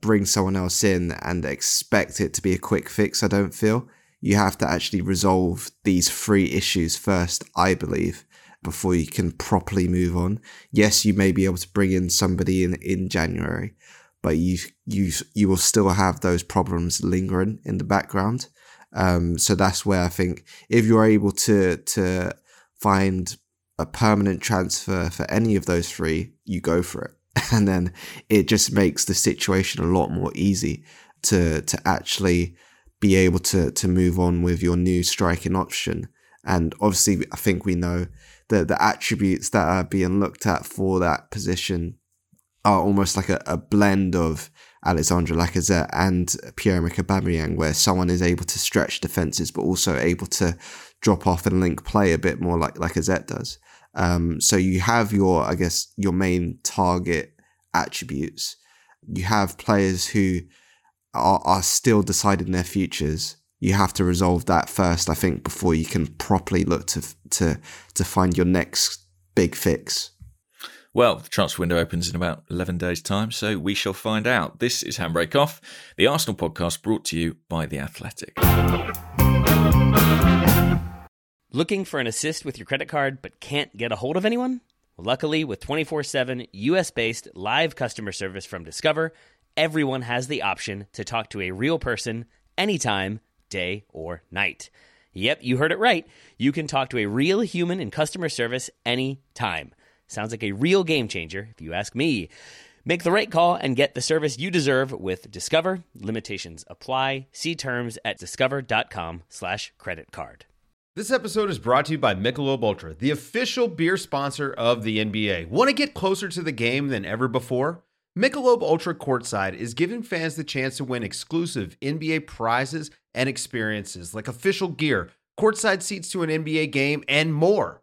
bring someone else in and expect it to be a quick fix. I don't feel you have to actually resolve these three issues first. I believe before you can properly move on. Yes, you may be able to bring in somebody in in January, but you you you will still have those problems lingering in the background. Um, so that's where I think if you're able to to find a permanent transfer for any of those three, you go for it, *laughs* and then it just makes the situation a lot more easy to to actually be able to to move on with your new striking option. And obviously, I think we know that the attributes that are being looked at for that position are almost like a, a blend of Alexandre Lacazette and Pierre-Emerick Aubameyang, where someone is able to stretch defenses, but also able to drop off and link play a bit more like Lacazette does. Um, so you have your, I guess, your main target attributes. You have players who are, are still deciding their futures. You have to resolve that first, I think, before you can properly look to to to find your next big fix. Well, the transfer window opens in about 11 days' time, so we shall find out. This is Handbrake Off, the Arsenal podcast brought to you by The Athletic. Looking for an assist with your credit card but can't get a hold of anyone? luckily, with 24 7 US based live customer service from Discover, everyone has the option to talk to a real person anytime, day or night. Yep, you heard it right. You can talk to a real human in customer service anytime. Sounds like a real game changer, if you ask me. Make the right call and get the service you deserve with Discover. Limitations apply. See terms at discover.com slash credit card. This episode is brought to you by Michelob Ultra, the official beer sponsor of the NBA. Want to get closer to the game than ever before? Michelob Ultra Courtside is giving fans the chance to win exclusive NBA prizes and experiences like official gear, courtside seats to an NBA game, and more.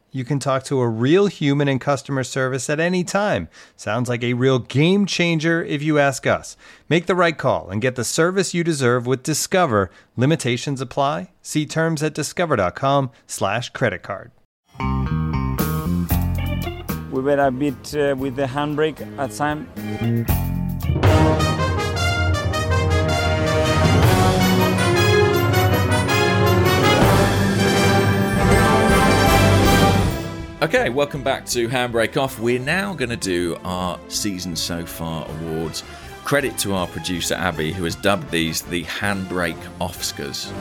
You can talk to a real human in customer service at any time. Sounds like a real game changer if you ask us. Make the right call and get the service you deserve with Discover. Limitations apply. See terms at discover.com/slash credit card. We were a bit uh, with the handbrake at time. Okay, welcome back to Handbrake Off. We're now going to do our season so far awards. Credit to our producer Abby, who has dubbed these the Handbrake Oscars.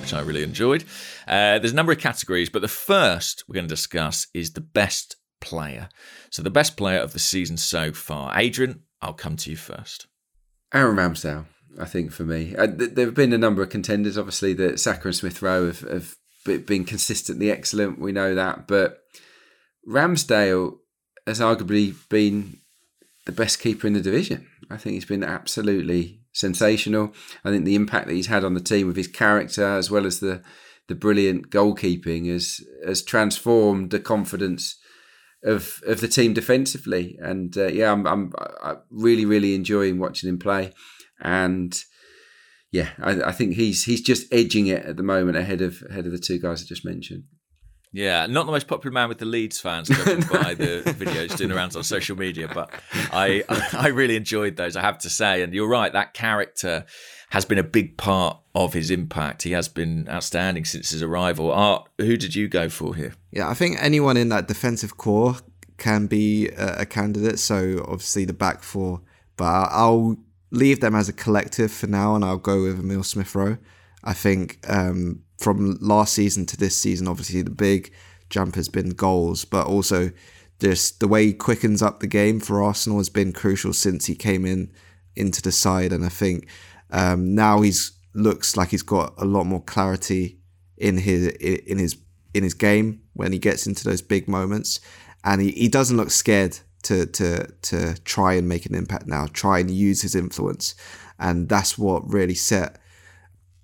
Which I really enjoyed. Uh, there's a number of categories, but the first we're going to discuss is the best player. So, the best player of the season so far. Adrian, I'll come to you first. Aaron Ramsdale. I think for me, uh, th- there have been a number of contenders. Obviously, that Saka and Smith Rowe have, have been consistently excellent. We know that, but Ramsdale has arguably been the best keeper in the division. I think he's been absolutely sensational. I think the impact that he's had on the team with his character, as well as the the brilliant goalkeeping, has has transformed the confidence of of the team defensively. And uh, yeah, I'm, I'm, I'm really really enjoying watching him play and yeah, I, I, think he's he's just edging it at the moment ahead of ahead of the two guys I just mentioned. Yeah, not the most popular man with the Leeds fans judging by the videos doing around on social media, but I *laughs* I really enjoyed those. I have to say, and you're right, that character has been a big part of his impact. He has been outstanding since his arrival. Art, who did you go for here? Yeah, I think anyone in that defensive core can be a, a candidate. So obviously the back four, but I'll leave them as a collective for now, and I'll go with Emile Smith Rowe. I think um, from last season to this season, obviously the big jump has been goals, but also just the way he quickens up the game for Arsenal has been crucial since he came in into the side, and I think um, now he's looks like he's got a lot more clarity in his in his in his game when he gets into those big moments, and he, he doesn't look scared to to to try and make an impact now, try and use his influence, and that's what really set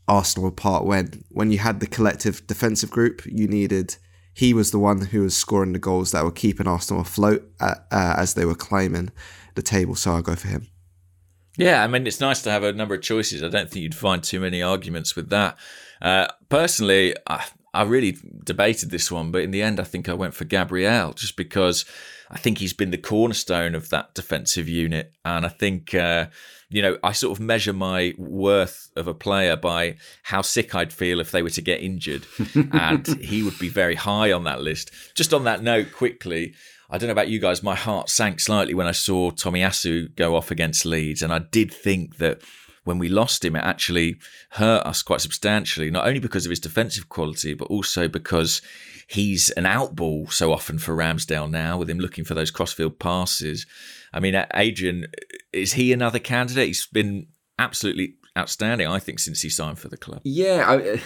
Arsenal apart. When when you had the collective defensive group, you needed he was the one who was scoring the goals that were keeping Arsenal afloat at, uh, as they were climbing the table. So I'll go for him. Yeah, I mean, it's nice to have a number of choices. I don't think you'd find too many arguments with that. Uh, personally, I, I really debated this one, but in the end, I think I went for Gabriel just because I think he's been the cornerstone of that defensive unit. And I think, uh, you know, I sort of measure my worth of a player by how sick I'd feel if they were to get injured. *laughs* and he would be very high on that list. Just on that note, quickly, I don't know about you guys, my heart sank slightly when I saw Tomiyasu go off against Leeds. And I did think that when we lost him, it actually hurt us quite substantially, not only because of his defensive quality, but also because he's an outball so often for Ramsdale now, with him looking for those crossfield passes. I mean, Adrian, is he another candidate? He's been absolutely outstanding, I think, since he signed for the club. Yeah, I,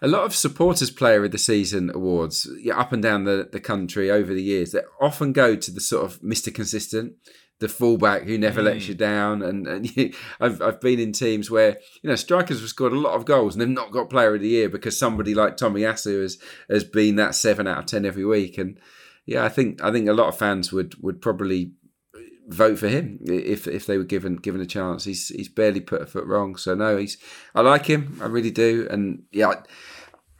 a lot of supporters player of the season awards up and down the, the country over the years that often go to the sort of Mr. Consistent the fullback who never mm. lets you down. And, and you, *laughs* I've I've been in teams where you know strikers have scored a lot of goals and they've not got Player of the Year because somebody like Tomiyasu has has been that seven out of ten every week. And yeah, I think I think a lot of fans would would probably vote for him if if they were given given a chance. He's he's barely put a foot wrong. So no, he's I like him. I really do. And yeah, I,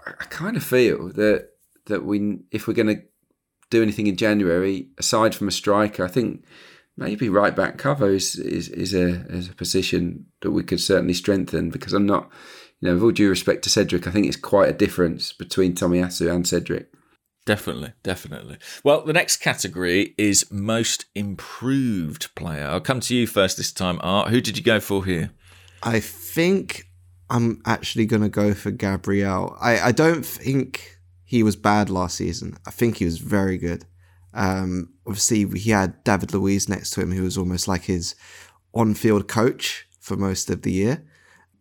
I kind of feel that that we if we're going to do anything in January aside from a striker, I think maybe right back cover is, is, is, a, is a position that we could certainly strengthen because I'm not, you know, with all due respect to Cedric, I think it's quite a difference between Tomiyasu and Cedric. Definitely, definitely. Well, the next category is most improved player. I'll come to you first this time, Art. Who did you go for here? I think I'm actually going to go for Gabriel. I, I don't think he was bad last season. I think he was very good. Um, obviously, he had David Luiz next to him, who was almost like his on-field coach for most of the year.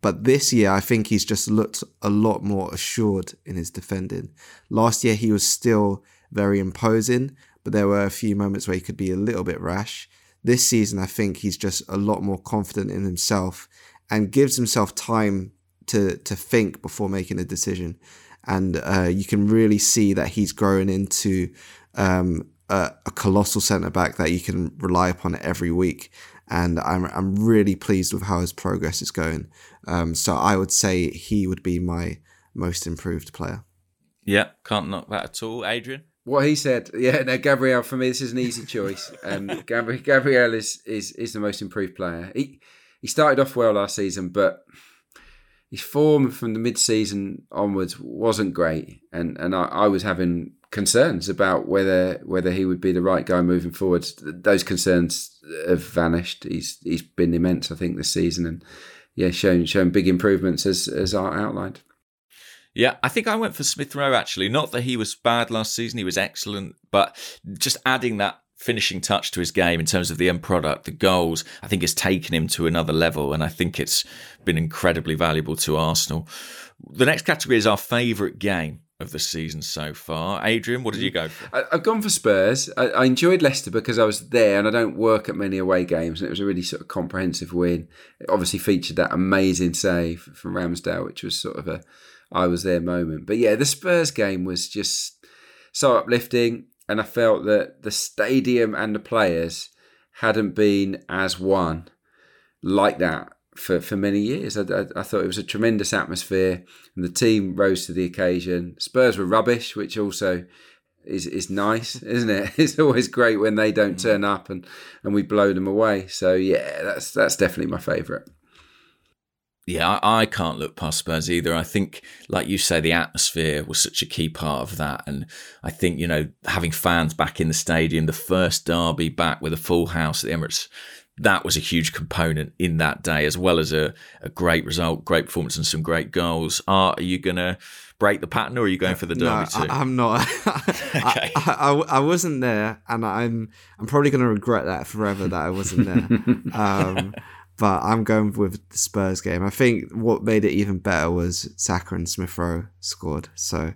But this year, I think he's just looked a lot more assured in his defending. Last year, he was still very imposing, but there were a few moments where he could be a little bit rash. This season, I think he's just a lot more confident in himself and gives himself time to to think before making a decision. And uh, you can really see that he's growing into um, a, a colossal centre back that you can rely upon every week. And I'm I'm really pleased with how his progress is going. Um, so I would say he would be my most improved player. Yeah, can't knock that at all, Adrian. What he said, *laughs* yeah. No, Gabriel for me, this is an easy choice. Um, *laughs* Gabriel, Gabriel is, is is the most improved player. He he started off well last season, but his form from the mid-season onwards wasn't great, and and I, I, was having concerns about whether whether he would be the right guy moving forward. Those concerns have vanished. He's he's been immense, I think, this season, and yeah, shown shown big improvements as as Art outlined. Yeah, I think I went for Smith Rowe actually. Not that he was bad last season; he was excellent, but just adding that finishing touch to his game in terms of the end product, the goals, I think it's taken him to another level. And I think it's been incredibly valuable to Arsenal. The next category is our favourite game of the season so far. Adrian, what did you go for? I, have gone for Spurs. I, I, enjoyed Leicester because I was there and I don't work at many away games, and it was a really sort of comprehensive win. It obviously featured that amazing save from Ramsdale, which was sort of a I was there moment. But yeah, the Spurs game was just so uplifting and I felt that the stadium and the players hadn't been as one like that for, for many years. I, I, I, thought it was a tremendous atmosphere, and the team rose to the occasion. Spurs were rubbish, which also is is nice, *laughs* isn't it? It's always great when they don't mm. turn up and, and we blow them away. So yeah, that's that's definitely my favourite yeah, I, I, can't look past Spurs either. I think, like you say, the atmosphere was such a key part of that. And I think, you know, having fans back in the stadium, the first derby back with a full house at the Emirates, that was a huge component in that day, as well as a, a great result, great performance, and some great goals. Are, are you going to break the pattern or are you going for the derby no, too? *laughs* *laughs* I, am not. okay. I, I, I, wasn't there, and I'm I'm probably going to regret that forever that I wasn't there. *laughs* um, but I'm going with the Spurs game. I think what made it even better was Saka and Smith Rowe scored. So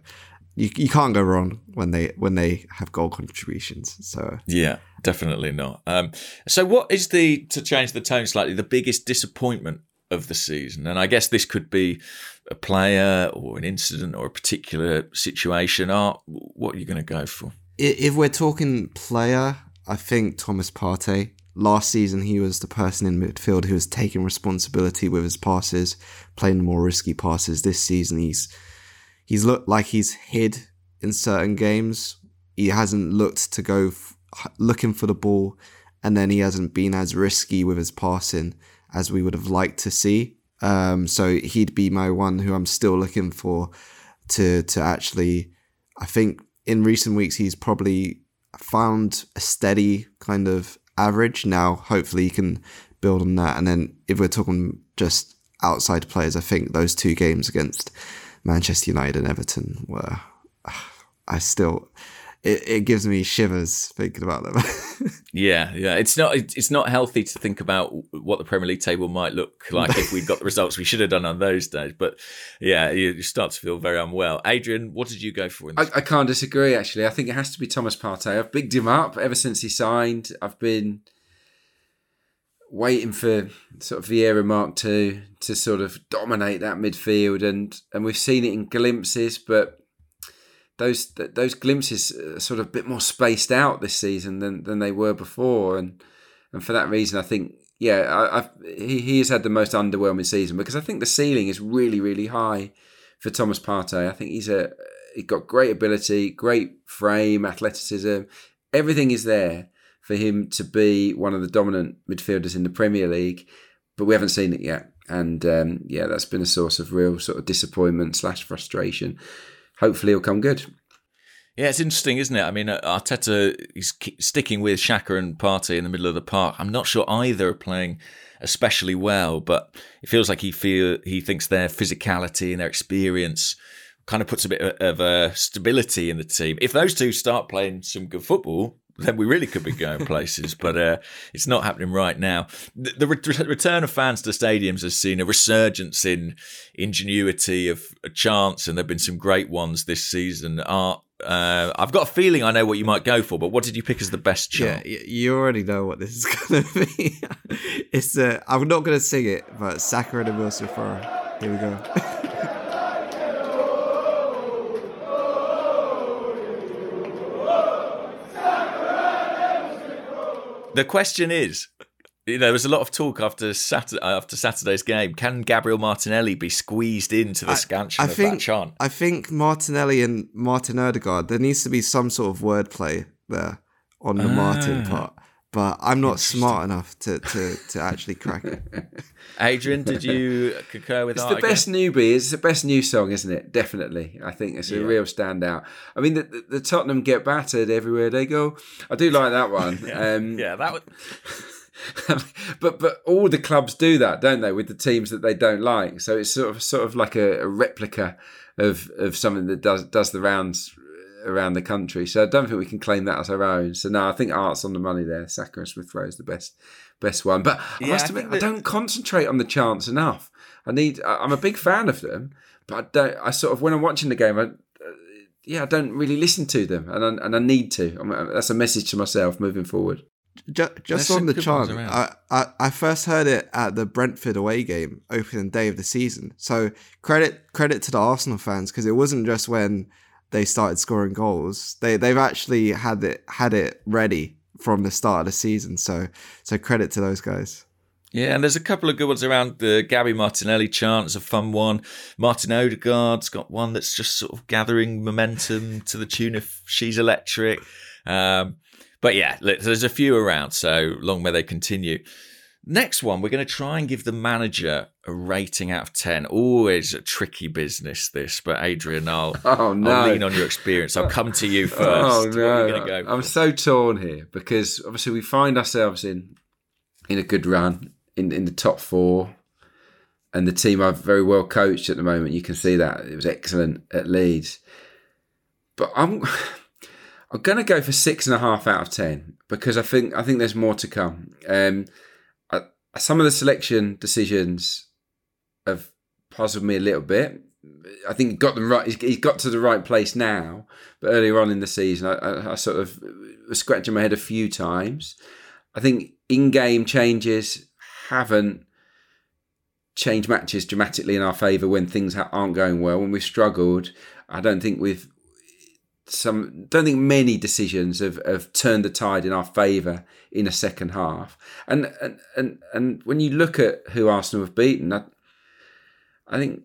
you you can't go wrong when they when they have goal contributions. So yeah, definitely not. Um, so what is the to change the tone slightly the biggest disappointment of the season? And I guess this could be a player or an incident or a particular situation. Art, what are you going to go for? If we're talking player, I think Thomas Partey last season he was the person in midfield who was taking responsibility with his passes, playing more risky passes. This season he's he's looked like he's hid in certain games. He hasn't looked to go f- looking for the ball, and then he hasn't been as risky with his passing as we would have liked to see. Um, so he'd be my one who I'm still looking for to to actually. I think in recent weeks he's probably found a steady kind of average. Now, hopefully, you can build on that. And then if we're talking just outside players, I think those two games against Manchester United and Everton were. *sighs* I still. It, it gives me shivers thinking about them. *laughs* yeah, yeah. It's not it's not healthy to think about what the Premier League table might look like if we'd got the results we should have done on those days. But yeah, you, start to feel very unwell. Adrian, what did you go for? I, I, can't disagree. Actually, I think it has to be Thomas Partey. I've bigged him up ever since he signed. I've been waiting for sort of Vieira Mark two to sort of dominate that midfield, and and we've seen it in glimpses, but those those glimpses are sort of a bit more spaced out this season than than they were before, and and for that reason, I think yeah, I, I've, he he has had the most underwhelming season because I think the ceiling is really really high for Thomas Partey. I think he's a he got great ability, great frame, athleticism, everything is there for him to be one of the dominant midfielders in the Premier League, but we haven't seen it yet. And um, yeah, that's been a source of real sort of disappointment slash frustration hopefully it'll come good. Yeah, it's interesting, isn't it? I mean, uh, Arteta is sticking with Xhaka and Partey in the middle of the park. I'm not sure either are playing especially well, but it feels like he feel he thinks their physicality and their experience kind of puts a bit of a stability in the team. If those two start playing some good football, then we really could be going places. but uh, it's not happening right now. The, the re- return of fans to stadiums has seen a resurgence in ingenuity of a chance, and there've been some great ones this season. Art. Uh, I've got a feeling I know what you might go for, but what did you pick as the best chant? Yeah, you already know what this is *laughs* going to be. it's uh, I'm not going to sing it, but Saka and Emile Smith Here we go. *laughs* The question is, you know, there was a lot of talk after Saturday after Saturday's game. Can Gabriel Martinelli be squeezed into the scansion I of think that chant? I think Martinelli and Martin Odegaard. There needs to be some sort of wordplay there on the Martin Ah. part, but I'm not smart enough to to, to actually crack it. *laughs* Adrian, did you concur with It's Art the best newbie. It's the best new song, isn't it? Definitely. I think it's a Yeah. real standout. I mean, the, the, the Tottenham get battered everywhere they go. I do like that one. *laughs* um, yeah, that would. *laughs* but but all the clubs do that, don't they, with the teams that they don't like? So it's sort of sort of like a, a replica of of something that does does the rounds around the country. So I don't think we can claim that as our own. So no, I think Art's on the money there. Saka and Smith Rowe is the best best one. But I must I admit, think I that- don't concentrate on the chants enough. I need. I- I'm a big fan of them, but I don't. I sort of when I'm watching the game, I. uh, Yeah, I don't really listen to them, and I, and I need to. I'm, that's a message to myself moving forward. Ju- just on the good chant. I, I, I first heard it at the Brentford away game, opening day of the season. So credit credit to the Arsenal fans because it wasn't just when they started scoring goals. They they've actually had it had it ready from the start of the season. So so credit to those guys. Yeah, and there's a couple of good ones around. The Gabby Martinelli chant a fun one. Martin Odegaard's got one that's just sort of gathering momentum to the tune of "She's Electric." Um, but yeah, there's a few around, so long may they continue. Next one, we're going to try and give the manager a rating out of 10. Always a tricky business, this, but Adrian, I'll, *laughs* Oh, no. I'll lean on your experience. I'll come to you *laughs* first. Oh no! go I'm so torn here because obviously we find ourselves in in a good run in in the top four, and the team are very well coached at the moment. You can see that it was excellent at Leeds, but I'm *sighs* I'm going to go for six and a half out of ten because I think I think there's more to come. Um, some of the selection decisions have puzzled me a little bit. I think he got them right. He's, got to the right place now, but earlier on in the season, I, I, sort of was scratching my head a few times. I think in-game changes haven't changed matches dramatically in our favour when things aren't going well. When we've struggled, I don't think we've some. Don't think many decisions have, have turned the tide in our favour in a second half. And and and and when you look at who Arsenal have beaten, I, I think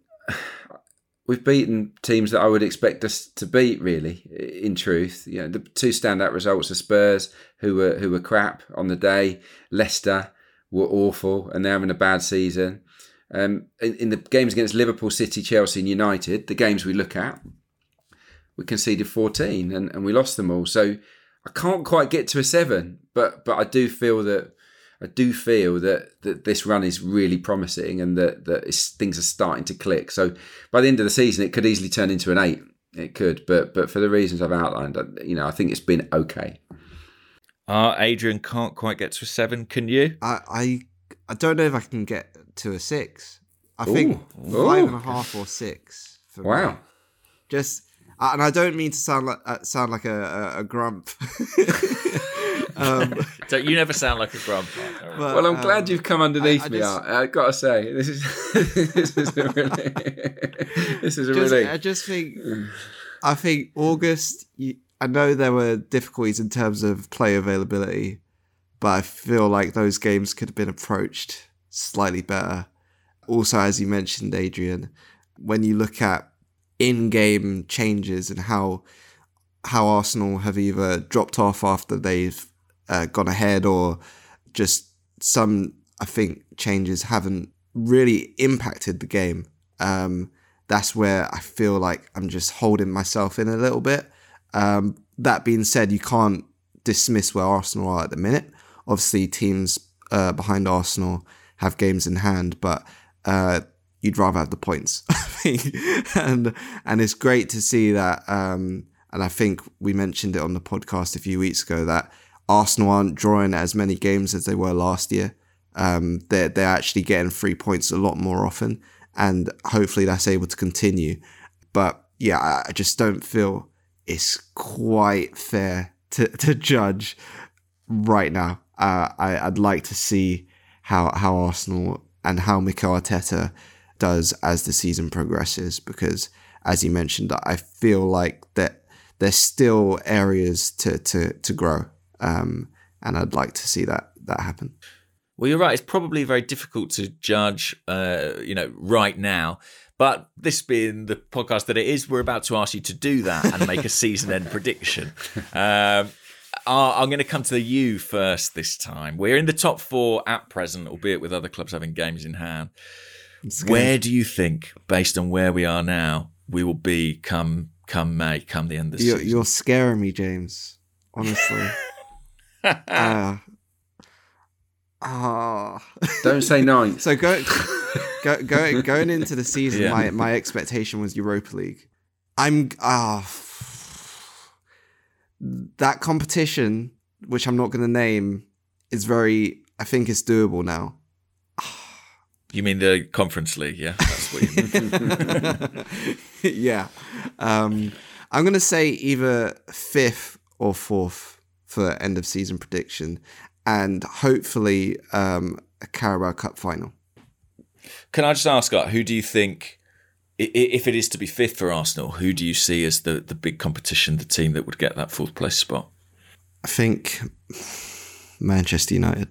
we've beaten teams that I would expect us to beat. Really, in truth, you know, the two standout results are Spurs, who were who were crap on the day. Leicester were awful, and they're having a bad season. Um, in, in the games against Liverpool, City, Chelsea, and United, the games we look at, we conceded 14 and, and we lost them all. So I can't quite get to a seven, but but I do feel that I do feel that, that this run is really promising and that, that it's, things are starting to click. So by the end of the season, it could easily turn into an eight. It could, but but for the reasons I've outlined, I- you know, I think it's been okay. Uh, Adrian can't quite get to a seven. Can you? I, I I don't know if I can get to a six. I think Ooh. five Ooh. and a half or six. For me. Wow. Just uh, and I don't mean to sound like uh, sound like a, a, a grump. *laughs* um, *laughs* Don't- you never sound like a grump. But, well, I'm glad um, you've come underneath I- I me. just- Art. I gotta say, this is *laughs* this is a really this is a just, relief. I just think, I think August. You, I know there were difficulties in terms of play availability, but I feel like those games could have been approached slightly better. Also, as you mentioned, Adrian, when you look at in-game changes and how how Arsenal have either dropped off after they've uh, gone ahead or just some I think changes haven't really impacted the game. Um, that's where I feel like I'm just holding myself in a little bit. Um, that being said, you can't dismiss where Arsenal are at the minute. Obviously, teams uh, behind Arsenal have games in hand, but uh, you'd rather have the points. *laughs* And and it's great to see that. Um, and I think we mentioned it on the podcast a few weeks ago that Arsenal aren't drawing as many games as they were last year. Um, they're they're actually getting three points a lot more often, and hopefully that's able to continue. But yeah, I, I just don't feel it's quite fair to *laughs* to judge right now. Uh, I, I'd like to see how how Arsenal and how Mikel Arteta does as the season progresses, because as you mentioned, I feel like that there's still areas to to to grow, um, and I'd like to see that that happen. Well, you're right. It's probably very difficult to judge, uh, you know, right now. But this being the podcast that it is, we're about to ask you to do that and make a *laughs* season end prediction. Um, I'm going to come to the you first this time. We're in the top four at present, albeit with other clubs having games in hand. Where do you think, based on where we are now, we will be come come May, come the end of the you're, season? You're scaring me, James. Honestly. *laughs* uh, oh. Don't say nine. *laughs* so go, go, go, going into the season, Yeah. my, my expectation was Europa League. I'm ah that competition, which I'm not going to name, is very. I think it's doable now. You mean the Conference League? Yeah, that's what you mean. *laughs* yeah. Um, I'm going to say either fifth or fourth for end of season prediction, and hopefully um, a Carabao Cup final. Can I just ask, Scott, who do you think, if it is to be fifth for Arsenal, who do you see as the, the big competition, the team that would get that fourth place spot? I think Manchester United,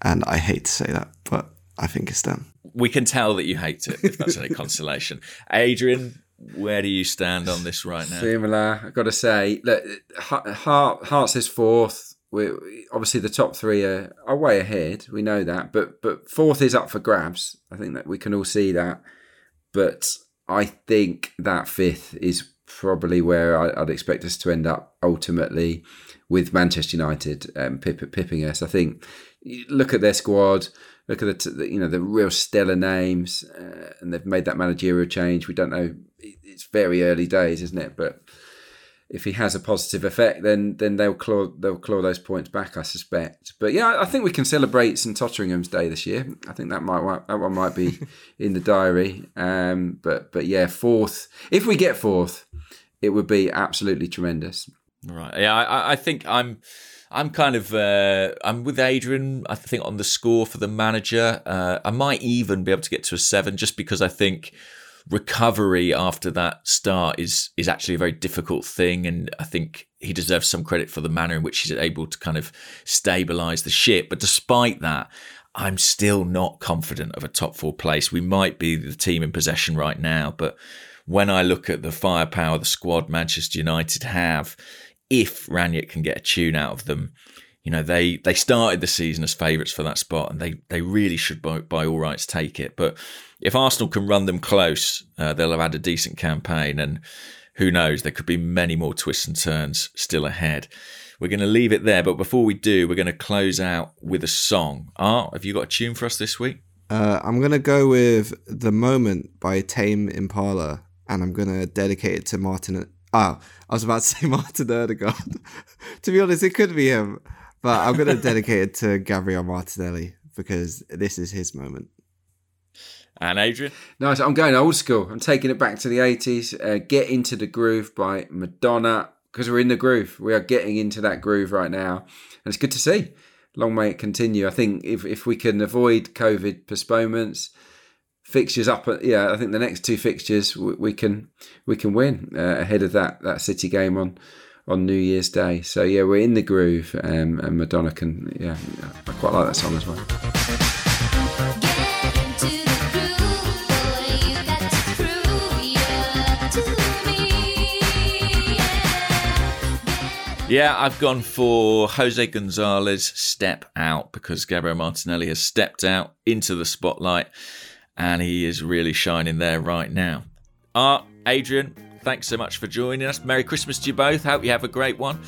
and I hate to say that, but I think it's them. We can tell that you hate it, if that's any *laughs* consolation. Adrian, where do you stand on this right now? Similar. I've got to say, look, Heart, Hearts is fourth. We obviously the top three are, are way ahead. We know that, but but fourth is up for grabs. I think that we can all see that. But I think that fifth is probably where I, I'd expect us to end up ultimately with Manchester United um, pip, pipping us. I think look at their squad, look at the, t- the you know the real stellar names, uh, and they've made that managerial change. We don't know; it's very early days, isn't it? But if he has a positive effect, then then they'll claw they'll claw those points back, I suspect. But yeah, I think we can celebrate St Totteringham's Day this year. I think that might that one might be *laughs* in the diary. Um, but but yeah, fourth. If we get fourth, it would be absolutely tremendous. Right. Yeah, I, I think I'm. I'm kind of. Uh, I'm with Adrian. I think on the score for the manager, uh, I might even be able to get to a seven, just because I think recovery after that start is is actually a very difficult thing, and I think he deserves some credit for the manner in which he's able to kind of stabilize the ship. But despite that, I'm still not confident of a top four place. We might be the team in possession right now, but when I look at the firepower the squad Manchester United have, if Rangnick can get a tune out of them, you know they they started the season as favourites for that spot, and they they really should by, by all rights take it. But if Arsenal can run them close, uh, they'll have had a decent campaign, and who knows, there could be many more twists and turns still ahead. We're going to leave it there, but before we do, we're going to close out with a song. Art, have you got a tune for us this week? Uh, I'm gonna go with "The Moment" by Tame Impala, and I'm gonna dedicate it to Martin. Ah, I was about to *laughs* say Martin Odegaard. *laughs* to be honest, it could be him, but I'm gonna dedicate it to Gabriel Martinelli because this is his moment. And Adrian? Nice. I'm going old school. I'm taking it back to the 80s. Uh, Get Into the Groove by Madonna because we're in the groove. We are getting into that groove right now. And it's good to see. Long may it continue. I think if, if we can avoid COVID postponements, fixtures up, yeah, I think the next two fixtures we, we can we can win uh, ahead of that that City game on on New Year's Day. So yeah, we're in the groove, um, and Madonna can yeah, I quite like that song as well. Yeah, I've gone for Jose Gonzalez step out because Gabriel Martinelli has stepped out into the spotlight and he is really shining there right now. Art, Adrian, thanks so much for joining us. Merry Christmas to you both. Hope you have a great one.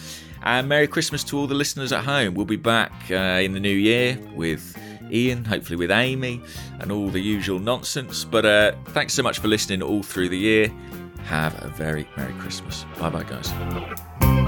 And Merry Christmas to all the listeners at home. We'll be back uh, in the new year with Ian, hopefully with Amy, and all the usual nonsense. But uh, thanks so much for listening all through the year. Have a very Merry Christmas. Bye bye, guys.